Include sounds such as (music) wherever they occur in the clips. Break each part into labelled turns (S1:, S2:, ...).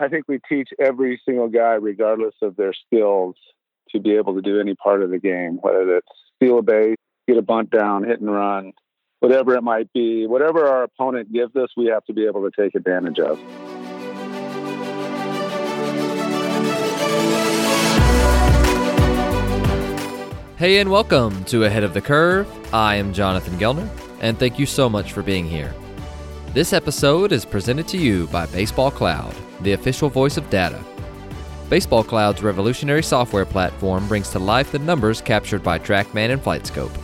S1: I think we teach every single guy, regardless of their skills, to be able to do any part of the game, whether it's steal a base, get a bunt down, hit and run, whatever it might be, whatever our opponent gives us, we have to be able to take advantage of.
S2: Hey, and welcome to Ahead of the Curve. I am Jonathan Gelner, and thank you so much for being here. This episode is presented to you by Baseball Cloud, the official voice of data. Baseball Cloud's revolutionary software platform brings to life the numbers captured by TrackMan and FlightScope.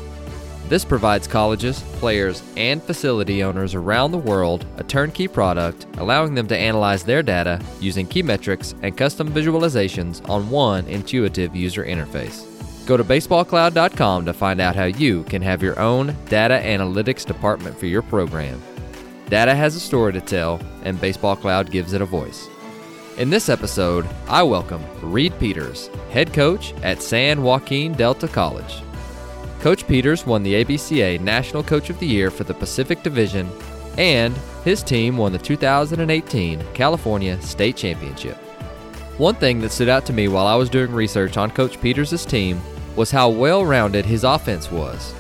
S2: This provides colleges, players, and facility owners around the world a turnkey product, allowing them to analyze their data using key metrics and custom visualizations on one intuitive user interface. Go to baseballcloud.com to find out how you can have your own data analytics department for your program. Data has a story to tell, and Baseball Cloud gives it a voice. In this episode, I welcome Reed Peters, head coach at San Joaquin Delta College. Coach Peters won the ABCA National Coach of the Year for the Pacific Division, and his team won the 2018 California State Championship. One thing that stood out to me while I was doing research on Coach Peters' team was how well rounded his offense was.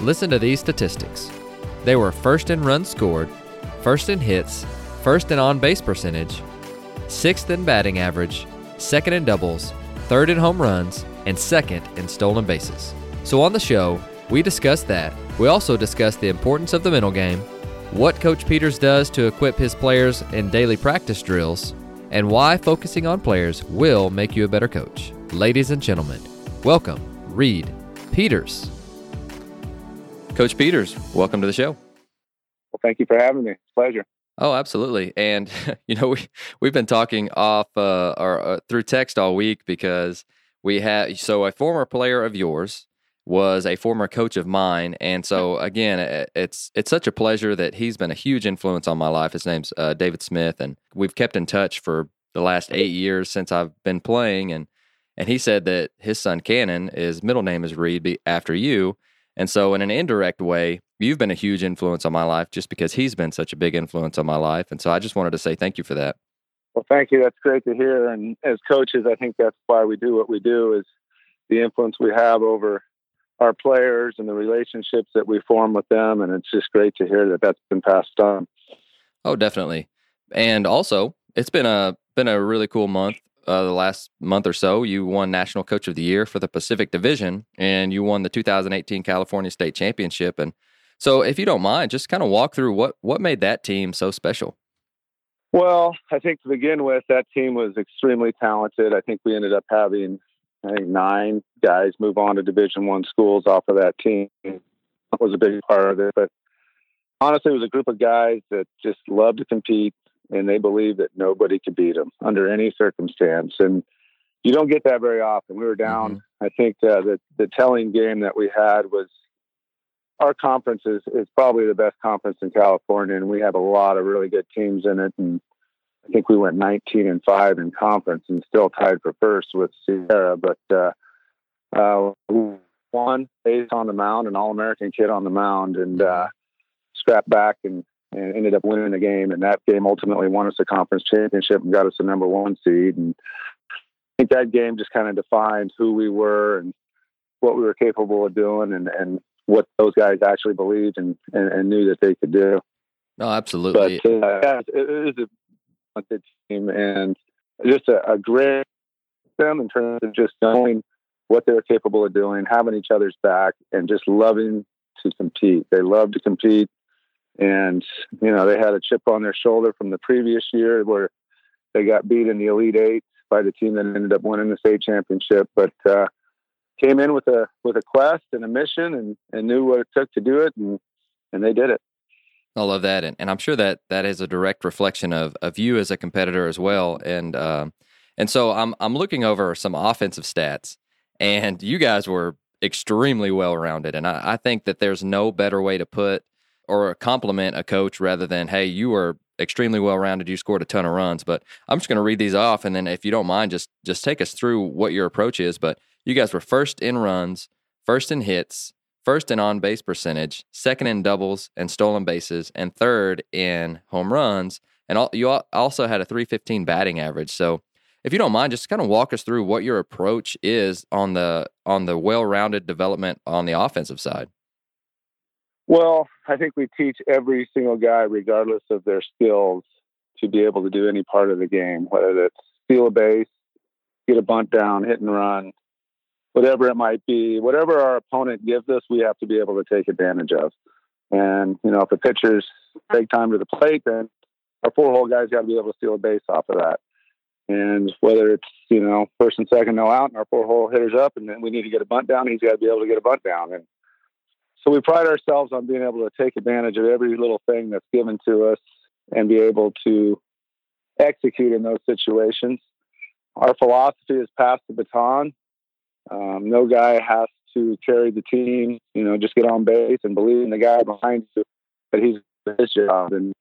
S2: Listen to these statistics. They were first in runs scored, first in hits, first in on base percentage, sixth in batting average, second in doubles, third in home runs, and second in stolen bases. So on the show, we discuss that. We also discuss the importance of the mental game, what Coach Peters does to equip his players in daily practice drills, and why focusing on players will make you a better coach. Ladies and gentlemen, welcome Reed Peters. Coach Peters, welcome to the show.
S1: Well, thank you for having me. It's pleasure.
S2: Oh, absolutely. And (laughs) you know, we we've been talking off uh, or uh, through text all week because we had so a former player of yours was a former coach of mine, and so again, it's it's such a pleasure that he's been a huge influence on my life. His name's uh, David Smith, and we've kept in touch for the last eight years since I've been playing, and and he said that his son Cannon, his middle name is Reed be after you, and so in an indirect way, you've been a huge influence on my life just because he's been such a big influence on my life, and so I just wanted to say thank you for that.
S1: Well, thank you. That's great to hear. And as coaches, I think that's why we do what we do is the influence we have over our players and the relationships that we form with them. And it's just great to hear that that's been passed on.
S2: Oh, definitely. And also, it's been a been a really cool month. Uh, the last month or so, you won National Coach of the Year for the Pacific Division, and you won the 2018 California State Championship. And so, if you don't mind, just kind of walk through what what made that team so special.
S1: Well, I think to begin with, that team was extremely talented. I think we ended up having I think nine guys move on to Division One schools off of that team. That was a big part of it. But honestly, it was a group of guys that just loved to compete, and they believed that nobody could beat them under any circumstance. And you don't get that very often. We were down. Mm-hmm. I think uh, the the telling game that we had was our conference is, is probably the best conference in California, and we have a lot of really good teams in it. And I think we went 19 and five in conference and still tied for first with Sierra. But uh, uh, one ace on the mound, an All American kid on the mound, and uh, scrapped back and, and ended up winning the game. And that game ultimately won us the conference championship and got us the number one seed. And I think that game just kind of defined who we were and what we were capable of doing, and and what those guys actually believed and, and, and knew that they could do.
S2: No, absolutely.
S1: But uh, yeah, it, is a good team and just a, a great them in terms of just knowing what they're capable of doing, having each other's back, and just loving to compete. They love to compete, and you know they had a chip on their shoulder from the previous year where they got beat in the Elite Eight by the team that ended up winning the state championship. But uh, came in with a with a quest and a mission and, and knew what it took to do it and and they did it.
S2: I love that, and, and I'm sure that that is a direct reflection of of you as a competitor as well. And uh, and so I'm I'm looking over some offensive stats, and you guys were extremely well rounded, and I, I think that there's no better way to put or compliment a coach rather than hey you were extremely well rounded you scored a ton of runs but i'm just going to read these off and then if you don't mind just just take us through what your approach is but you guys were first in runs, first in hits, first in on base percentage, second in doubles and stolen bases, and third in home runs. and you also had a 315 batting average. So, if you don't mind, just kind of walk us through what your approach is on the on the well-rounded development on the offensive side.
S1: Well, I think we teach every single guy, regardless of their skills, to be able to do any part of the game, whether it's steal a base, get a bunt down, hit and run, whatever it might be, whatever our opponent gives us, we have to be able to take advantage of. And, you know, if the pitchers take time to the plate, then our four hole guys got to be able to steal a base off of that. And whether it's, you know, first and second, no out, and our four hole hitter's up, and then we need to get a bunt down, he's got to be able to get a bunt down. And so we pride ourselves on being able to take advantage of every little thing that's given to us and be able to execute in those situations. Our philosophy is pass the baton. Um, no guy has to carry the team. You know, just get on base and believe in the guy behind you that he's his job, and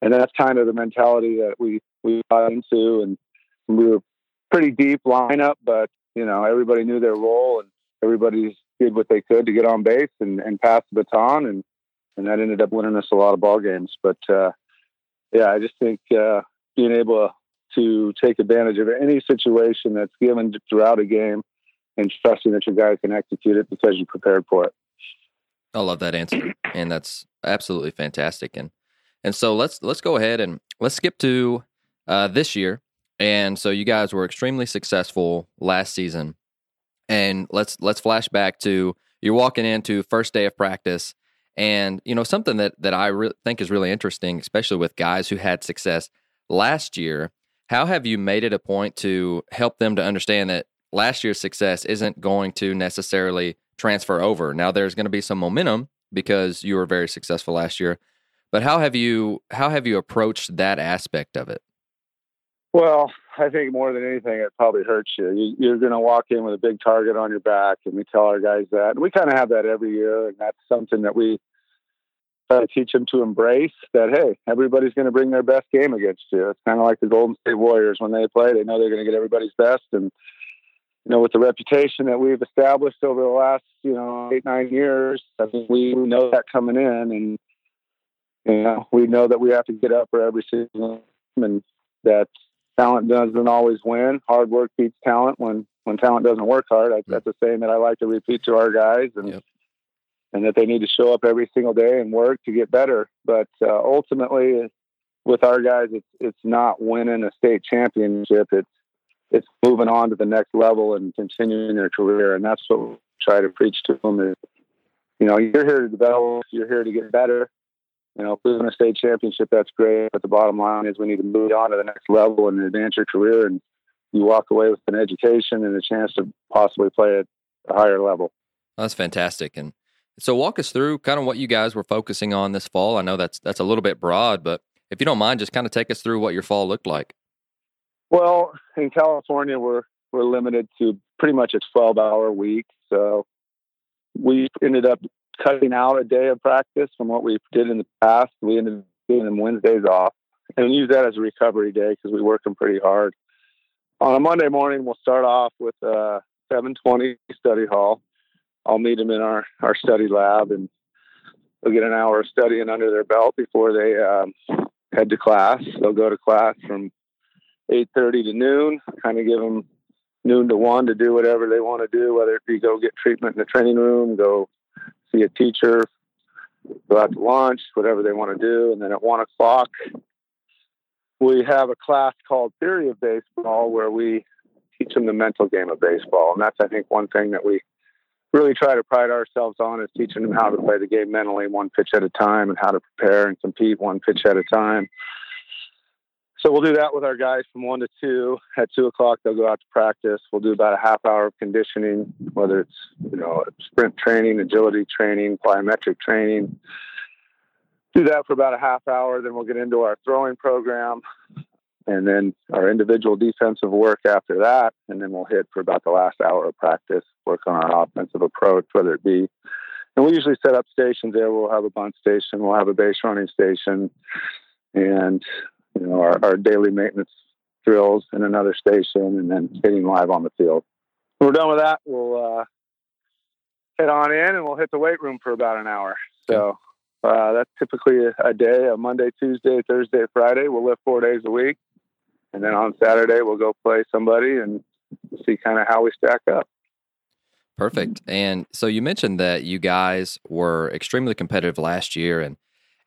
S1: and that's kind of the mentality that we we got into. And we were pretty deep lineup, but you know everybody knew their role and everybody did what they could to get on base and, and pass the baton, and and that ended up winning us a lot of ball games. But uh, yeah, I just think uh, being able to take advantage of any situation that's given throughout a game and trusting that your guys can execute it because you prepared for it.
S2: I love that answer, and that's absolutely fantastic. And and so let's let's go ahead and let's skip to uh, this year. And so you guys were extremely successful last season, and let's let's flash back to you're walking into first day of practice, and you know something that that I re- think is really interesting, especially with guys who had success last year. How have you made it a point to help them to understand that last year's success isn't going to necessarily transfer over. Now there's going to be some momentum because you were very successful last year. But how have you how have you approached that aspect of it?
S1: Well, I think more than anything, it probably hurts you. you are going to walk in with a big target on your back, and we tell our guys that. And we kind of have that every year, and that's something that we try to teach them to embrace. That hey, everybody's going to bring their best game against you. It's kind of like the Golden State Warriors when they play; they know they're going to get everybody's best, and you know, with the reputation that we've established over the last, you know, eight, nine years, I think we know that coming in and, you know, we know that we have to get up for every season and that talent doesn't always win. Hard work beats talent when, when talent doesn't work hard. I, that's a saying that I like to repeat to our guys and, yep. and that they need to show up every single day and work to get better. But uh, ultimately, with our guys, it's, it's not winning a state championship. It's, it's moving on to the next level and continuing their career. And that's what we try to preach to them is, you know, you're here to develop, you're here to get better. You know, if we win a state championship, that's great. But the bottom line is we need to move on to the next level and advance your career. And you walk away with an education and a chance to possibly play at a higher level.
S2: That's fantastic. And so walk us through kind of what you guys were focusing on this fall. I know that's that's a little bit broad, but if you don't mind, just kind of take us through what your fall looked like.
S1: Well, in California, we're we're limited to pretty much a 12 hour week. So we ended up cutting out a day of practice from what we did in the past. We ended up giving them Wednesdays off and use that as a recovery day because we work them pretty hard. On a Monday morning, we'll start off with a 720 study hall. I'll meet them in our, our study lab and they'll get an hour of studying under their belt before they um, head to class. They'll go to class from 8.30 to noon, kind of give them noon to 1 to do whatever they want to do, whether it be go get treatment in the training room, go see a teacher, go out to lunch, whatever they want to do. And then at 1 o'clock, we have a class called Theory of Baseball where we teach them the mental game of baseball. And that's, I think, one thing that we really try to pride ourselves on is teaching them how to play the game mentally one pitch at a time and how to prepare and compete one pitch at a time so we'll do that with our guys from one to two. At two o'clock, they'll go out to practice. We'll do about a half hour of conditioning, whether it's you know sprint training, agility training, plyometric training. Do that for about a half hour. Then we'll get into our throwing program, and then our individual defensive work after that. And then we'll hit for about the last hour of practice, work on our offensive approach, whether it be. And we usually set up stations there. We'll have a bunt station. We'll have a base running station, and you know, our, our daily maintenance drills in another station and then hitting live on the field. When we're done with that, we'll uh, head on in and we'll hit the weight room for about an hour. So Uh, that's typically a, a day, a Monday, Tuesday, Thursday, Friday. We'll lift four days a week. And then on Saturday, we'll go play somebody and see kind of how we stack up.
S2: Perfect. And so you mentioned that you guys were extremely competitive last year and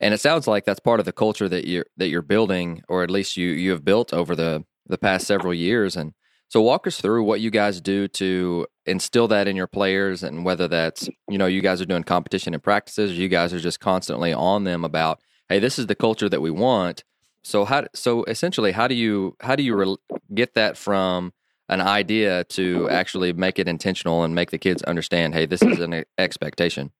S2: and it sounds like that's part of the culture that you're that you're building or at least you you have built over the the past several years and so walk us through what you guys do to instill that in your players and whether that's, you know, you guys are doing competition and practices, you guys are just constantly on them about, hey, this is the culture that we want. So how so essentially how do you how do you re- get that from an idea to actually make it intentional and make the kids understand, hey, this is an expectation?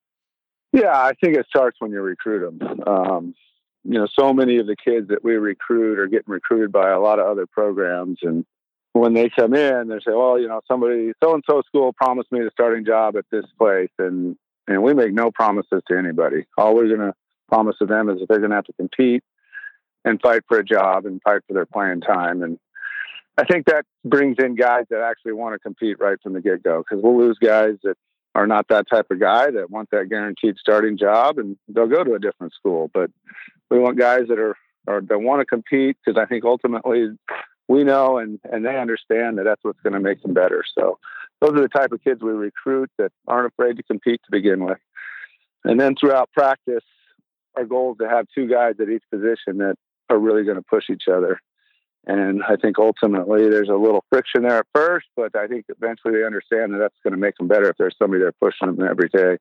S1: Yeah, I think it starts when you recruit them. Um, you know, so many of the kids that we recruit are getting recruited by a lot of other programs, and when they come in, they say, "Well, you know, somebody so and so school promised me the starting job at this place," and and we make no promises to anybody. All we're going to promise to them is that they're going to have to compete and fight for a job and fight for their playing time. And I think that brings in guys that actually want to compete right from the get go because we'll lose guys that are not that type of guy that want that guaranteed starting job and they'll go to a different school. But we want guys that are or that want to compete because I think ultimately we know and and they understand that that's what's going to make them better. So those are the type of kids we recruit that aren't afraid to compete to begin with. And then throughout practice, our goal is to have two guys at each position that are really going to push each other. And I think ultimately there's a little friction there at first, but I think eventually they understand that that's going to make them better if there's somebody there pushing them every day.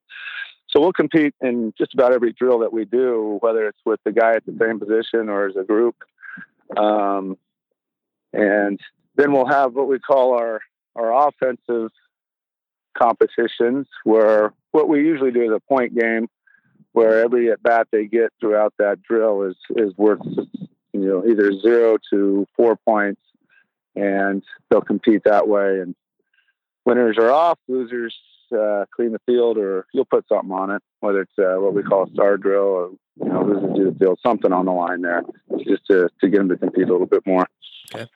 S1: So we'll compete in just about every drill that we do, whether it's with the guy at the same position or as a group. Um, and then we'll have what we call our, our offensive competitions, where what we usually do is a point game, where every at bat they get throughout that drill is, is worth you know either zero to four points, and they'll compete that way. And winners are off, losers uh, clean the field, or you'll put something on it, whether it's uh, what we call a star drill, or you know losers do the field, something on the line there, just to to get them to compete a little bit more.
S2: Okay.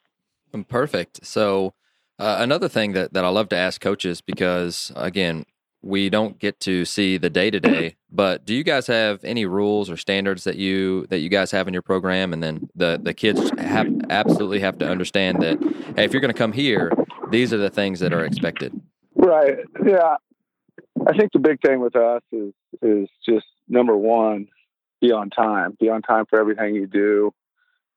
S2: Perfect. So, uh, another thing that, that I love to ask coaches because, again, we don't get to see the day to day. (clears throat) But do you guys have any rules or standards that you that you guys have in your program? And then the the kids have absolutely have to understand that hey, if you're going to come here, these are the things that are expected.
S1: Right. Yeah. I think the big thing with us is is just number one, be on time. Be on time for everything you do.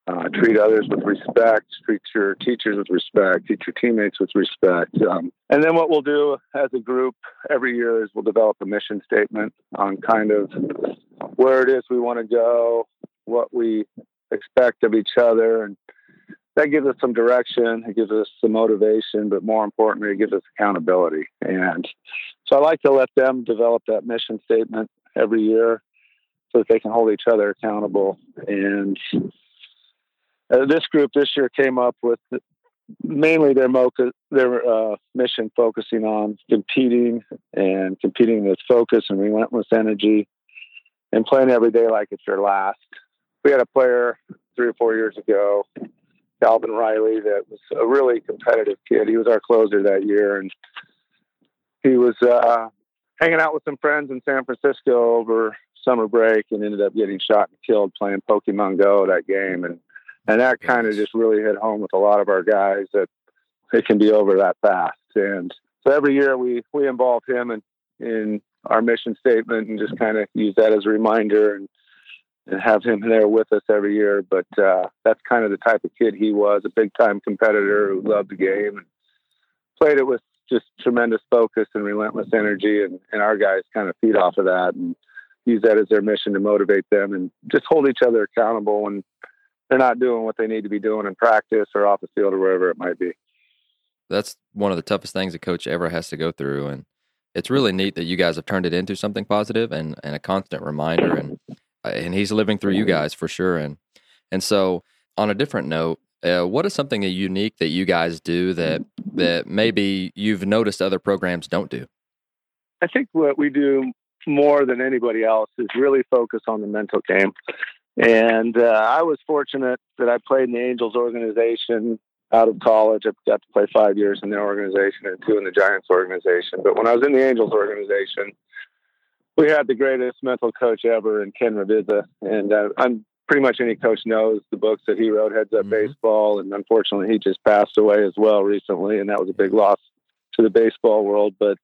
S1: Uh, treat others with respect, treat your teachers with respect, treat your teammates with respect. Um, and then what we'll do as a group every year is we'll develop a mission statement on kind of where it is we want to go, what we expect of each other. And that gives us some direction, it gives us some motivation, but more importantly, it gives us accountability. And so I like to let them develop that mission statement every year so that they can hold each other accountable. And uh, this group this year came up with mainly their mocha, their uh, mission focusing on competing and competing with focus and relentless energy and playing every day like it's your last. We had a player three or four years ago, Calvin Riley, that was a really competitive kid. He was our closer that year, and he was uh, hanging out with some friends in San Francisco over summer break and ended up getting shot and killed playing Pokemon Go that game. And and that kind of just really hit home with a lot of our guys that it can be over that fast. And so every year we we involve him in in our mission statement and just kind of use that as a reminder and and have him there with us every year. But uh, that's kind of the type of kid he was, a big time competitor who loved the game and played it with just tremendous focus and relentless energy. And, and our guys kind of feed off of that and use that as their mission to motivate them and just hold each other accountable and they're not doing what they need to be doing in practice or off the field or wherever it might be.
S2: That's one of the toughest things a coach ever has to go through, and it's really neat that you guys have turned it into something positive and and a constant reminder. And and he's living through you guys for sure. And and so on a different note, uh, what is something unique that you guys do that that maybe you've noticed other programs don't do?
S1: I think what we do more than anybody else is really focus on the mental game. And uh, I was fortunate that I played in the Angels organization out of college. I got to play five years in their organization and two in the Giants organization. But when I was in the Angels organization, we had the greatest mental coach ever in Ken Ravizza, and uh, I'm pretty much any coach knows the books that he wrote, Heads Up mm-hmm. Baseball, and unfortunately he just passed away as well recently, and that was a big loss to the baseball world. But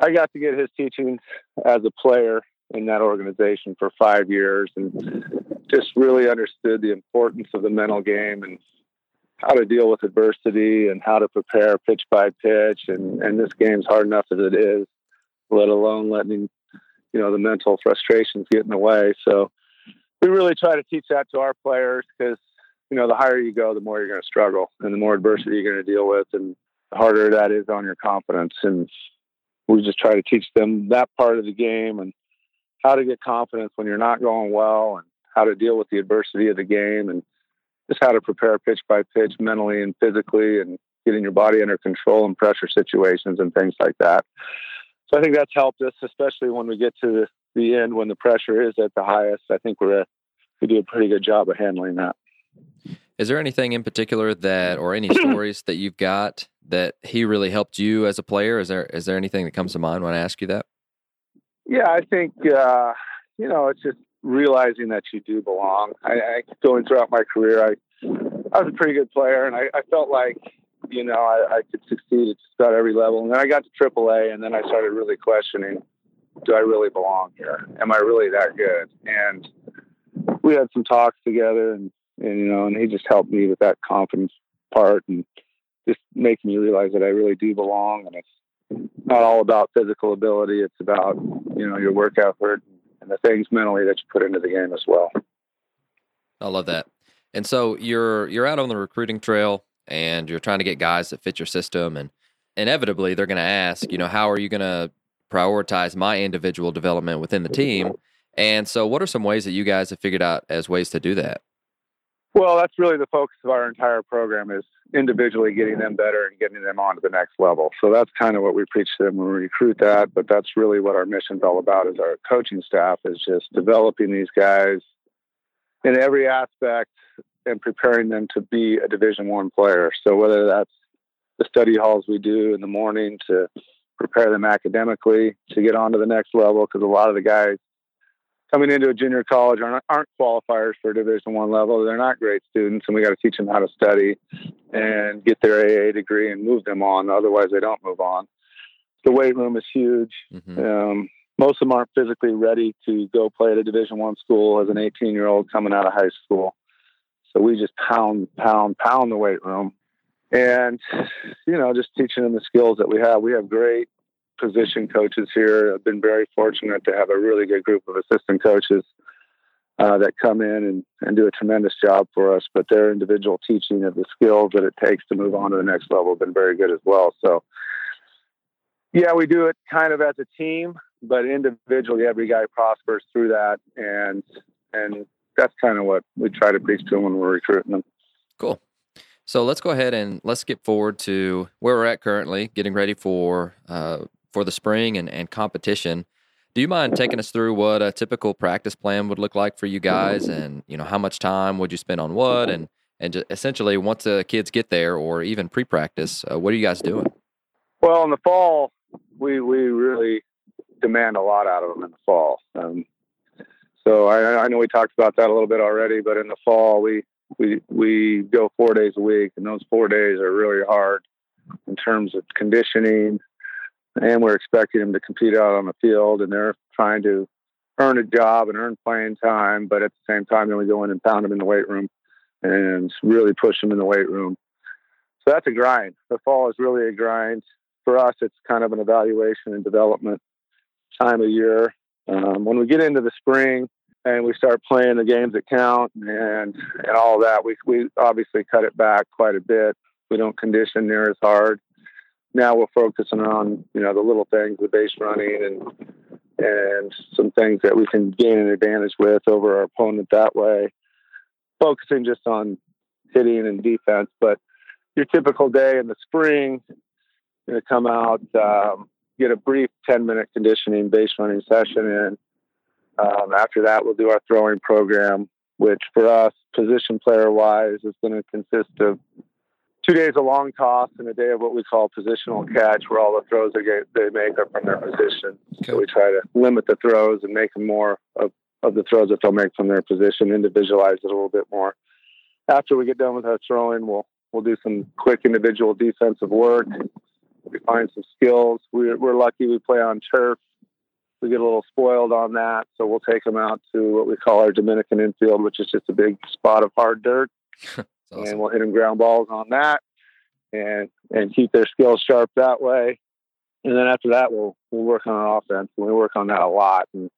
S1: I got to get his teachings as a player in that organization for five years, and just really understood the importance of the mental game and how to deal with adversity and how to prepare pitch by pitch. And, and this game's hard enough as it is, let alone letting, you know, the mental frustrations get in the way. So we really try to teach that to our players because, you know, the higher you go, the more you're going to struggle and the more adversity you're going to deal with and the harder that is on your confidence. And we just try to teach them that part of the game and how to get confidence when you're not going well and how to deal with the adversity of the game and just how to prepare pitch by pitch mentally and physically and getting your body under control in pressure situations and things like that. So I think that's helped us, especially when we get to the end when the pressure is at the highest. I think we're a, we do a pretty good job of handling that.
S2: Is there anything in particular that, or any (clears throat) stories that you've got that he really helped you as a player? Is there is there anything that comes to mind when I ask you that?
S1: Yeah, I think uh, you know it's just realizing that you do belong. I, I going throughout my career, I I was a pretty good player, and I, I felt like you know I, I could succeed at just about every level. And then I got to AAA, and then I started really questioning: Do I really belong here? Am I really that good? And we had some talks together, and and you know, and he just helped me with that confidence part, and just making me realize that I really do belong, and it's not all about physical ability. It's about you know your work effort and the things mentally that you put into the game as well.
S2: I love that. And so you're you're out on the recruiting trail and you're trying to get guys that fit your system and inevitably they're going to ask, you know, how are you going to prioritize my individual development within the team? And so what are some ways that you guys have figured out as ways to do that?
S1: Well, that's really the focus of our entire program is individually getting them better and getting them on to the next level. So that's kind of what we preach to them when we recruit that. But that's really what our mission's all about is our coaching staff is just developing these guys in every aspect and preparing them to be a division one player. So whether that's the study halls we do in the morning to prepare them academically to get on to the next level, because a lot of the guys coming into a junior college aren't, aren't qualifiers for Division One level. They're not great students, and we got to teach them how to study and get their AA degree and move them on. Otherwise, they don't move on. The weight room is huge. Mm-hmm. Um, most of them aren't physically ready to go play at a Division One school as an 18 year old coming out of high school. So we just pound, pound, pound the weight room, and you know, just teaching them the skills that we have. We have great position coaches here. I've been very fortunate to have a really good group of assistant coaches uh, that come in and, and do a tremendous job for us. But their individual teaching of the skills that it takes to move on to the next level have been very good as well. So, yeah, we do it kind of as a team, but individually, every guy prospers through that, and and that's kind of what we try to preach to them when we're recruiting them.
S2: Cool. So let's go ahead and let's skip forward to where we're at currently, getting ready for uh, for the spring and, and competition. Do you mind taking us through what a typical practice plan would look like for you guys, and you know how much time would you spend on what, and and essentially once the kids get there, or even pre-practice, uh, what are you guys doing?
S1: Well, in the fall, we we really demand a lot out of them in the fall. Um, so I, I know we talked about that a little bit already, but in the fall we we we go four days a week, and those four days are really hard in terms of conditioning, and we're expecting them to compete out on the field, and they're trying to earn a job and earn playing time, but at the same time, then we go in and pound them in the weight room and really push them in the weight room. So that's a grind. The fall is really a grind. For us, it's kind of an evaluation and development time of year. Um, when we get into the spring and we start playing the games that count and and all that, we we obviously cut it back quite a bit. We don't condition near as hard now we're focusing on you know the little things, the base running, and and some things that we can gain an advantage with over our opponent that way. Focusing just on hitting and defense, but your typical day in the spring, going to come out, um, get a brief 10 minute conditioning base running session in. Um, after that, we'll do our throwing program, which for us, position player wise, is going to consist of two days of long toss and a day of what we call positional mm-hmm. catch, where all the throws they, get, they make are from their position. Okay. So we try to limit the throws and make them more of, of the throws that they'll make from their position, individualize it a little bit more. After we get done with our throwing, we'll we'll do some quick individual defensive work. We find some skills. We're, we're lucky we play on turf. We get a little spoiled on that, so we'll take them out to what we call our Dominican infield, which is just a big spot of hard dirt (laughs) awesome. and we'll hit them ground balls on that and and keep their skills sharp that way. And then after that, we'll we'll work on our offense. We work on that a lot, and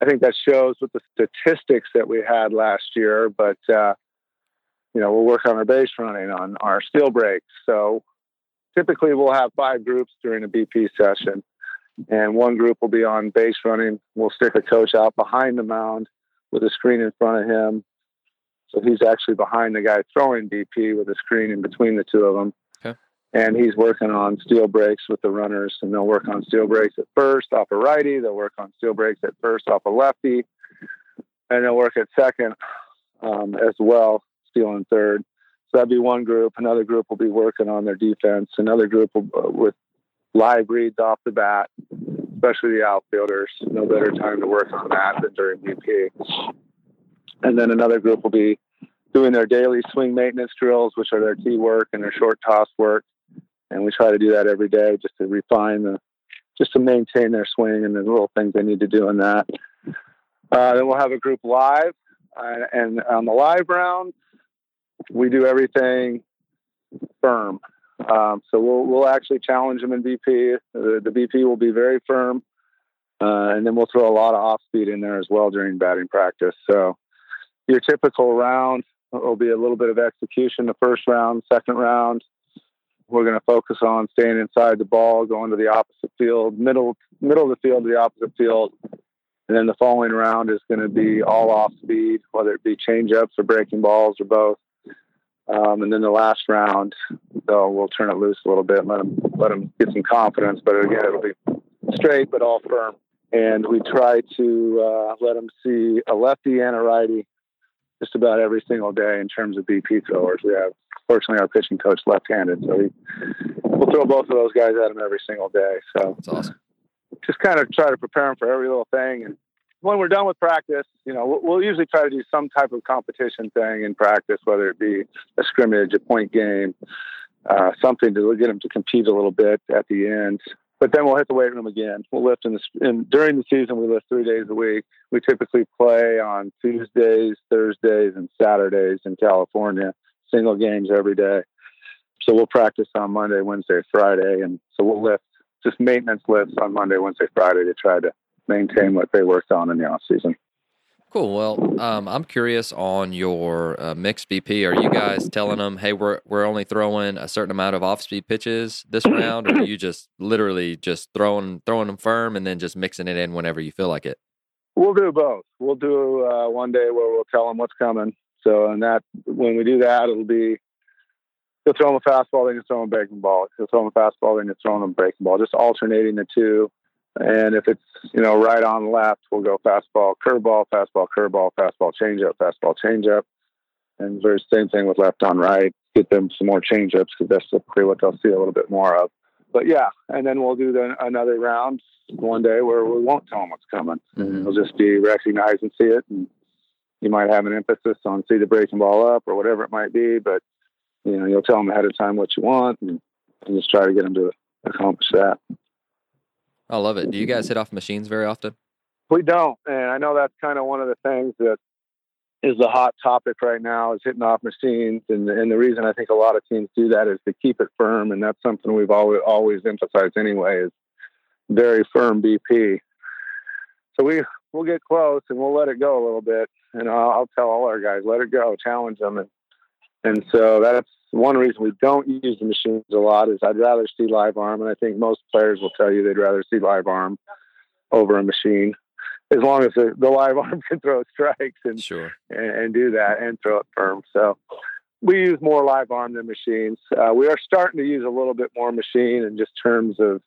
S1: I think that shows with the statistics that we had last year. But uh, you know, we'll work on our base running, on our steal breaks. So typically, we'll have five groups during a BP session, and one group will be on base running. We'll stick a coach out behind the mound with a screen in front of him so he's actually behind the guy throwing BP with a screen in between the two of them. Okay. And he's working on steal breaks with the runners, and they'll work on steal breaks at first off a righty. They'll work on steal breaks at first off a lefty, and they'll work at second um, as well, stealing third. So that'd be one group. Another group will be working on their defense. Another group will, uh, with live reads off the bat, especially the outfielders. No better time to work on that than during BP and then another group will be doing their daily swing maintenance drills, which are their tee work and their short toss work. And we try to do that every day just to refine the, just to maintain their swing and the little things they need to do in that. Uh, then we'll have a group live, uh, and on the live round, we do everything firm. Um, so we'll we'll actually challenge them in BP. The, the BP will be very firm, uh, and then we'll throw a lot of off speed in there as well during batting practice. So your typical round will be a little bit of execution the first round, second round. We're going to focus on staying inside the ball, going to the opposite field, middle middle of the field to the opposite field. And then the following round is going to be all off speed, whether it be change ups or breaking balls or both. Um, and then the last round, so we'll turn it loose a little bit, let them let them get some confidence. But again, it'll be straight but all firm. And we try to uh, let them see a lefty and a righty just about every single day in terms of BP throwers. We have, fortunately, our pitching coach left-handed, so we, we'll throw both of those guys at him every single day. So
S2: that's awesome.
S1: Just kind of try to prepare them for every little thing, and when we're done with practice, you know, we'll, we'll usually try to do some type of competition thing in practice, whether it be a scrimmage, a point game, uh, something to get them to compete a little bit at the end but then we'll hit the weight room again. We'll lift in the in, during the season. We lift three days a week. We typically play on Tuesdays, Thursdays, and Saturdays in California. Single games every day. So we'll practice on Monday, Wednesday, Friday, and so we'll lift just maintenance lifts on Monday, Wednesday, Friday to try to maintain what they worked on in the off season.
S2: Cool. Well, um, I'm curious on your uh, mixed BP. Are you guys telling them, "Hey, we're we're only throwing a certain amount of off-speed pitches this (clears throat) round," or are you just literally just throwing throwing them firm and then just mixing it in whenever you feel like it?
S1: We'll do both. We'll do uh, one day where we'll tell them what's coming. So, and that when we do that, it'll be you'll throw them a fastball, then you throw them a breaking ball. You'll throw them a fastball, then you throw them a breaking ball. Just alternating the two and if it's, you know, right on left, we'll go fastball, curveball, fastball, curveball, fastball, changeup, fastball, changeup. And very same thing with left on right. Get them some more changeups because that's typically what they'll see a little bit more of. But yeah, and then we'll do the, another round one day where we won't tell them what's coming. Mm-hmm. It'll just be recognize and see it. And you might have an emphasis on see the breaking ball up or whatever it might be, but you know, you'll tell them ahead of time what you want and, and just try to get them to accomplish that.
S2: I love it. Do you guys hit off machines very often?
S1: We don't, and I know that's kind of one of the things that is the hot topic right now is hitting off machines, and and the reason I think a lot of teams do that is to keep it firm, and that's something we've always always emphasized anyway is very firm BP. So we we'll get close and we'll let it go a little bit, and I'll, I'll tell all our guys let it go, challenge them, and and so that's one reason we don't use the machines a lot is I'd rather see live arm, and I think most players will tell you they'd rather see live arm over a machine, as long as the, the live arm (laughs) can throw strikes and,
S2: sure.
S1: and, and do that and throw it firm. So we use more live arm than machines. Uh, we are starting to use a little bit more machine in just terms of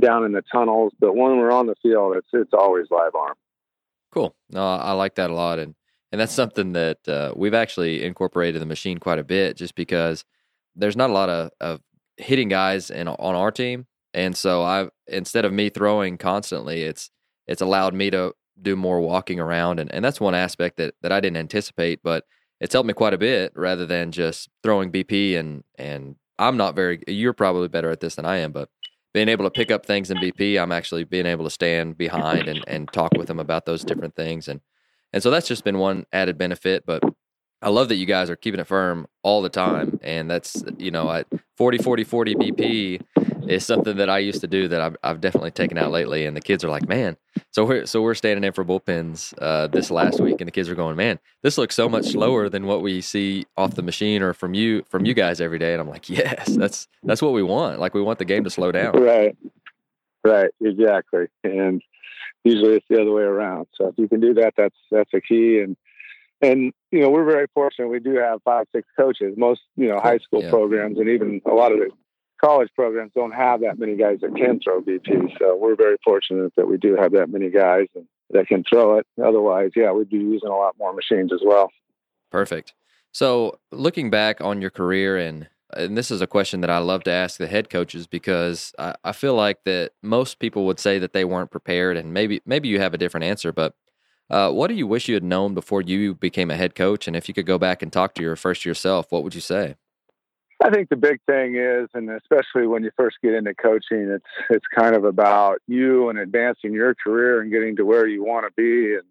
S1: down in the tunnels, but when we're on the field, it's it's always live arm.
S2: Cool. No, I like that a lot, and and that's something that uh, we've actually incorporated the machine quite a bit, just because there's not a lot of, of hitting guys in on our team, and so I instead of me throwing constantly, it's it's allowed me to do more walking around, and, and that's one aspect that that I didn't anticipate, but it's helped me quite a bit rather than just throwing BP and and I'm not very. You're probably better at this than I am, but being able to pick up things in BP, I'm actually being able to stand behind and, and talk with them about those different things. And and so that's just been one added benefit. But I love that you guys are keeping it firm all the time. And that's, you know, I, 40, 40, 40 BP is something that I used to do that I've, I've definitely taken out lately. And the kids are like, man, so we're, so we're standing in for bullpens uh, this last week. And the kids are going, man, this looks so much slower than what we see off the machine or from you, from you guys every day. And I'm like, yes, that's, that's what we want. Like we want the game to slow down.
S1: Right. Right. Exactly. And usually it's the other way around. So if you can do that, that's, that's a key. And, and you know we're very fortunate. We do have five, six coaches. Most you know high school yeah. programs and even a lot of the college programs don't have that many guys that can throw BP. So we're very fortunate that we do have that many guys that can throw it. Otherwise, yeah, we'd be using a lot more machines as well.
S2: Perfect. So looking back on your career and and this is a question that I love to ask the head coaches because I, I feel like that most people would say that they weren't prepared and maybe maybe you have a different answer, but uh, what do you wish you had known before you became a head coach? And if you could go back and talk to your first year self, what would you say?
S1: I think the big thing is, and especially when you first get into coaching, it's it's kind of about you and advancing your career and getting to where you want to be, and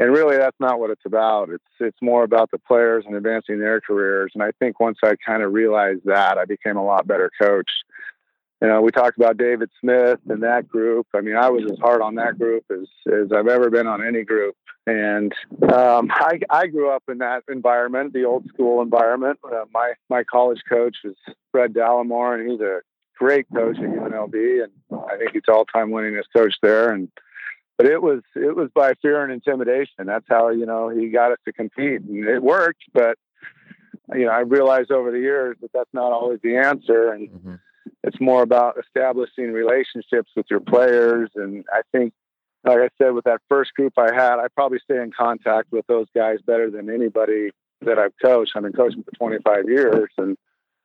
S1: and really that's not what it's about. It's it's more about the players and advancing their careers. And I think once I kind of realized that, I became a lot better coach you know, we talked about David Smith and that group. I mean, I was as hard on that group as, as I've ever been on any group. And um, (laughs) I, I grew up in that environment, the old school environment. Uh, my my college coach was Fred Dallimore, and he's a great coach at UNLV, and I think he's all time winningest coach there. And but it was it was by fear and intimidation. That's how you know he got us to compete, and it worked. But you know, I realized over the years that that's not always the answer, and. Mm-hmm it's more about establishing relationships with your players. And I think, like I said, with that first group I had, I probably stay in contact with those guys better than anybody that I've coached. I've been coaching for 25 years, and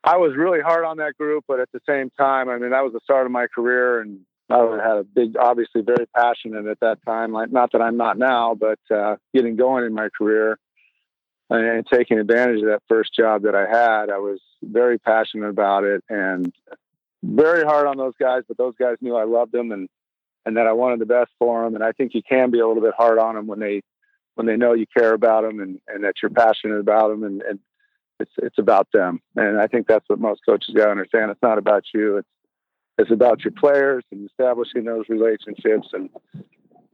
S1: I was really hard on that group. But at the same time, I mean, that was the start of my career, and I had a big, obviously, very passionate at that time. Like, not that I'm not now, but uh, getting going in my career and taking advantage of that first job that I had, I was very passionate about it and very hard on those guys, but those guys knew I loved them and and that I wanted the best for them. And I think you can be a little bit hard on them when they when they know you care about them and, and that you're passionate about them and, and it's it's about them. And I think that's what most coaches got to understand. It's not about you. It's it's about your players and establishing those relationships and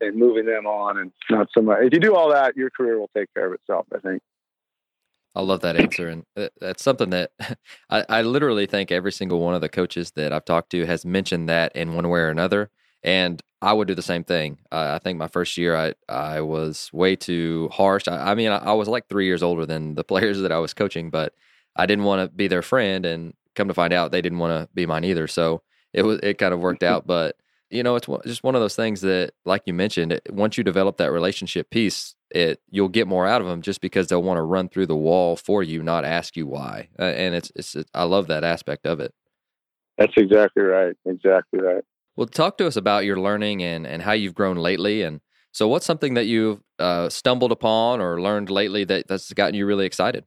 S1: and moving them on and not so much. If you do all that, your career will take care of itself. I think.
S2: I love that answer, and that's something that (laughs) I, I, literally think every single one of the coaches that I've talked to has mentioned that in one way or another. And I would do the same thing. Uh, I think my first year, I I was way too harsh. I, I mean, I, I, was like three years older than the (laughs) players that I was coaching, but I didn't want to be their friend. And come to find out, they didn't want to be mine either. So it was it kind of worked out. But you know, it's just one of those things that, like you mentioned, once you develop that relationship piece, it you'll get more out of them just because they'll want to run through the wall for you, not ask you why. Uh, and it's, it's it's I love that aspect of it.
S1: That's exactly right. Exactly right.
S2: Well, talk to us about your learning and and how you've grown lately. And so, what's something that you've uh, stumbled upon or learned lately that that's gotten you really excited?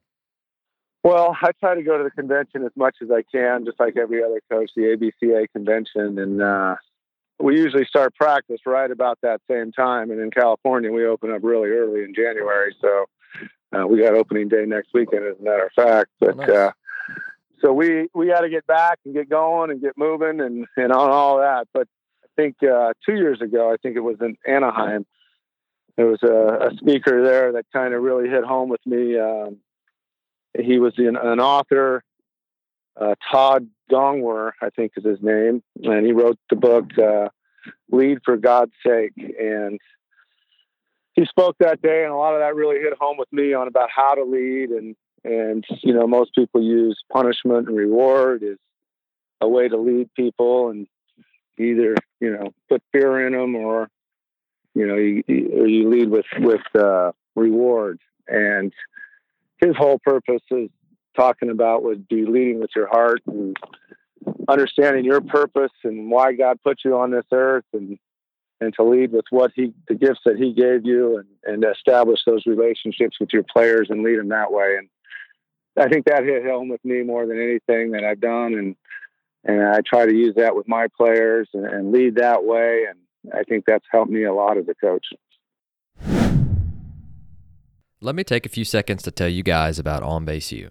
S1: Well, I try to go to the convention as much as I can, just like every other coach, the ABCA convention, and uh, we usually start practice right about that same time. And in California, we open up really early in January. So uh, we got opening day next weekend, as a matter of fact. But nice. uh, so we we got to get back and get going and get moving and and on all that. But I think uh, two years ago, I think it was in Anaheim. There was a, a speaker there that kind of really hit home with me. Um, he was an, an author, uh, Todd Gongwer, I think is his name, and he wrote the book uh, "Lead for God's Sake." And he spoke that day, and a lot of that really hit home with me on about how to lead. And and you know, most people use punishment and reward as a way to lead people, and either you know put fear in them or you know you, you lead with with uh, reward. And his whole purpose is talking about would be leading with your heart and understanding your purpose and why God put you on this earth and and to lead with what he the gifts that he gave you and and establish those relationships with your players and lead them that way. And I think that hit home with me more than anything that I've done. And and I try to use that with my players and, and lead that way. And I think that's helped me a lot as a coach.
S2: Let me take a few seconds to tell you guys about On Base U.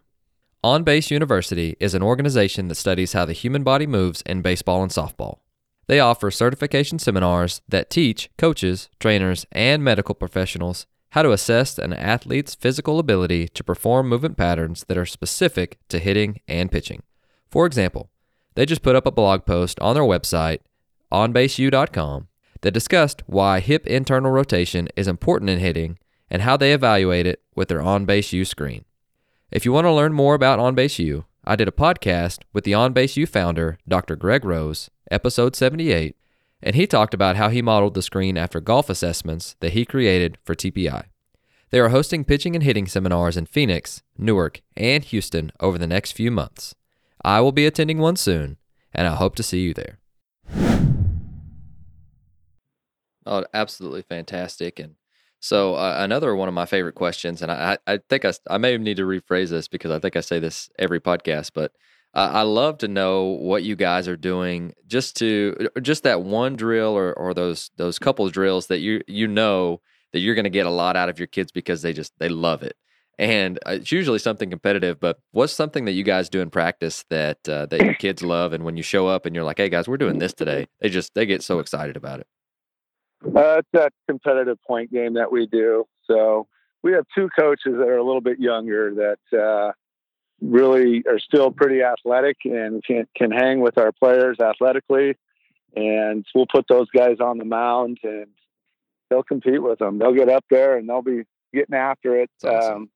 S2: On Base University is an organization that studies how the human body moves in baseball and softball. They offer certification seminars that teach coaches, trainers, and medical professionals how to assess an athlete's physical ability to perform movement patterns that are specific to hitting and pitching. For example, they just put up a blog post on their website, onbaseu.com, that discussed why hip internal rotation is important in hitting and how they evaluate it with their On Base U screen. If you want to learn more about On Base U, I did a podcast with the On Base U founder, Dr. Greg Rose, episode 78, and he talked about how he modeled the screen after golf assessments that he created for TPI. They are hosting pitching and hitting seminars in Phoenix, Newark, and Houston over the next few months. I will be attending one soon, and I hope to see you there. Oh, absolutely fantastic. And so uh, another one of my favorite questions, and I, I think I, I may need to rephrase this because I think I say this every podcast, but uh, I love to know what you guys are doing just to just that one drill or, or those those couple drills that you you know that you're going to get a lot out of your kids because they just they love it. And uh, it's usually something competitive, but what's something that you guys do in practice that uh, that your kids love? And when you show up and you're like, "Hey guys, we're doing this today," they just they get so excited about it.
S1: Uh, it's that competitive point game that we do. So we have two coaches that are a little bit younger that uh, really are still pretty athletic and can can hang with our players athletically. And we'll put those guys on the mound and they'll compete with them. They'll get up there and they'll be getting after it. Awesome. Um,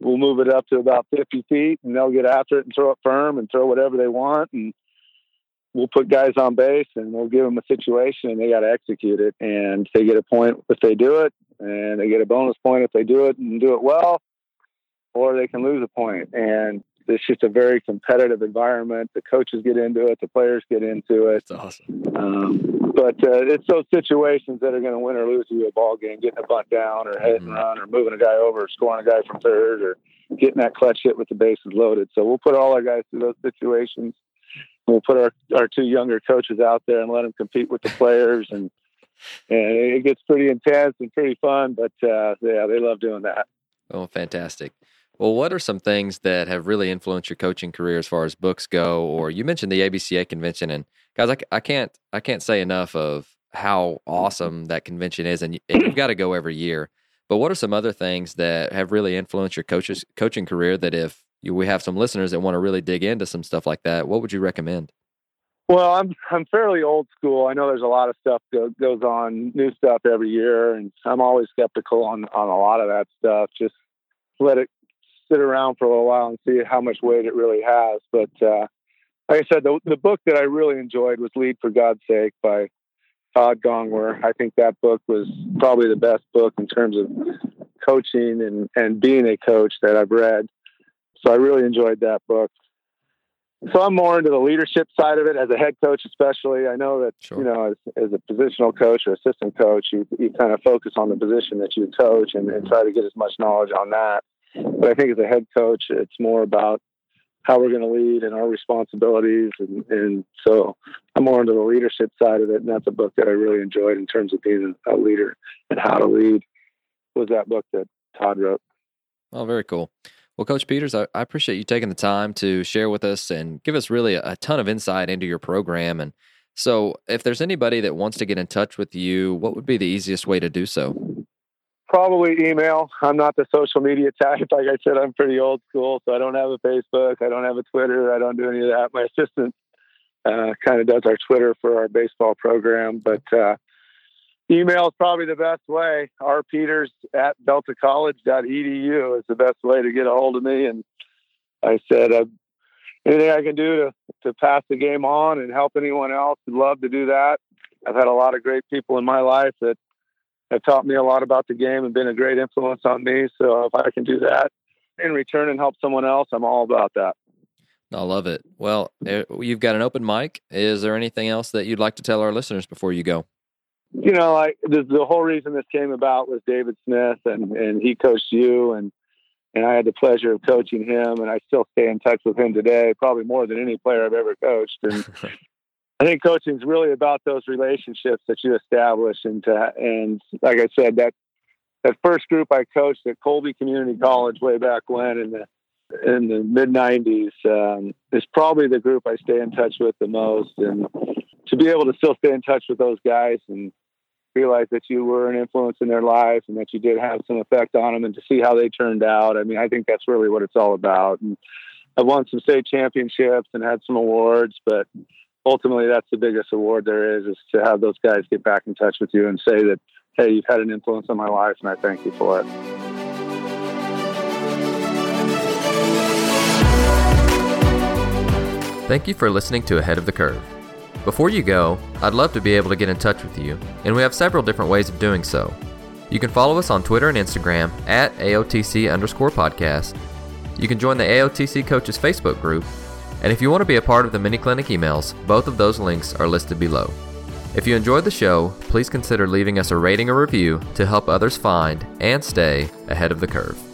S1: we'll move it up to about 50 feet and they'll get after it and throw it firm and throw whatever they want. And we'll put guys on base and we'll give them a situation and they got to execute it. And they get a point if they do it, and they get a bonus point if they do it and do it well, or they can lose a point. And it's just a very competitive environment. The coaches get into it, the players get into it.
S2: That's awesome.
S1: Um, but uh, it's those situations that are going to win or lose you a ball game, getting a bunt down, or hit and mm-hmm. run, or moving a guy over, or scoring a guy from third, or getting that clutch hit with the bases loaded. So we'll put all our guys through those situations we'll put our, our two younger coaches out there and let them compete with the players. And and it gets pretty intense and pretty fun but uh, yeah they love doing that.
S2: Oh fantastic. Well what are some things that have really influenced your coaching career as far as books go? Or you mentioned the abca convention and guys i, I can't i can't say enough of how awesome that convention is and, and you've got to go every year. But what are some other things that have really influenced your coaches coaching career that if we have some listeners that want to really dig into some stuff like that, what would you recommend?
S1: Well, I'm I'm fairly old school. I know there's a lot of stuff that goes on, new stuff every year, and I'm always skeptical on on a lot of that stuff. Just let it sit around for a little while and see how much weight it really has. But uh, like I said, the the book that I really enjoyed was "Lead for God's Sake" by Todd Gongwer. I think that book was probably the best book in terms of coaching and and being a coach that I've read. So I really enjoyed that book. So I'm more into the leadership side of it as a head coach, especially. I know that sure. you know, as, as, a positional coach or assistant coach, you you kind of focus on the position that you coach and, and try to get as much knowledge on that. But I think as a head coach, it's more about how we're going to lead and our responsibilities. And, and, so I'm more into the leadership side of it. And that's a book that I really enjoyed in terms of being a leader and how to lead was that book that Todd wrote.
S2: Oh, very cool. Well, Coach Peters, I, appreciate you taking the time to share with us and give us really a, a, ton of insight into your program. And so, if there's anybody that wants to get in touch with you, what would be the easiest way to do so?
S1: Probably email. I'm not the social media type. (laughs) Like I said, I'm pretty old school, so I don't have a Facebook. I don't have a Twitter. I don't do any of that. My assistant uh, kind of does our Twitter for our baseball program, but uh, email is probably the best way. rpeters at deltacollege.edu is the best way to get a hold of me. And I said, uh, anything I can do to, to pass the game on and help anyone else, I'd love to do that. I've had a lot of great people in my life that have taught me a lot about the game and been a great influence on me. So if I can do that, in return and help someone else, I'm all about that.
S2: I love it. Well, eh, you've got an open mic. Is there anything else that you'd like to tell our listeners before you go?
S1: You know, like the, the whole reason this came about was David Smith, and and he coached you, and and I had the pleasure of coaching him, and I still stay in touch with him today, probably more than any player I've ever coached. And (laughs) I think coaching is really about those relationships that you establish, and to, and like I said, that that first group I coached at Colby Community College way back when in the in the mid '90s um, is probably the group I stay in touch with the most, and to be able to still stay in touch with those guys and realize that you were an influence in their lives and that you did have some effect on them, and to see how they turned out. I mean, I think that's really what it's all about. And I've won some state championships and had some awards, but ultimately that's the biggest award there is is to have those guys get back in touch with you and say that hey you've had an influence on my life and i thank you for it
S2: thank you for listening to ahead of the curve before you go i'd love to be able to get in touch with you and we have several different ways of doing so you can follow us on twitter and instagram at aotc underscore podcast you can join the aotc coaches facebook group and if you want to be a part of the mini clinic emails, both of those links are listed below. If you enjoyed the show, please consider leaving us a rating or review to help others find and stay ahead of the curve.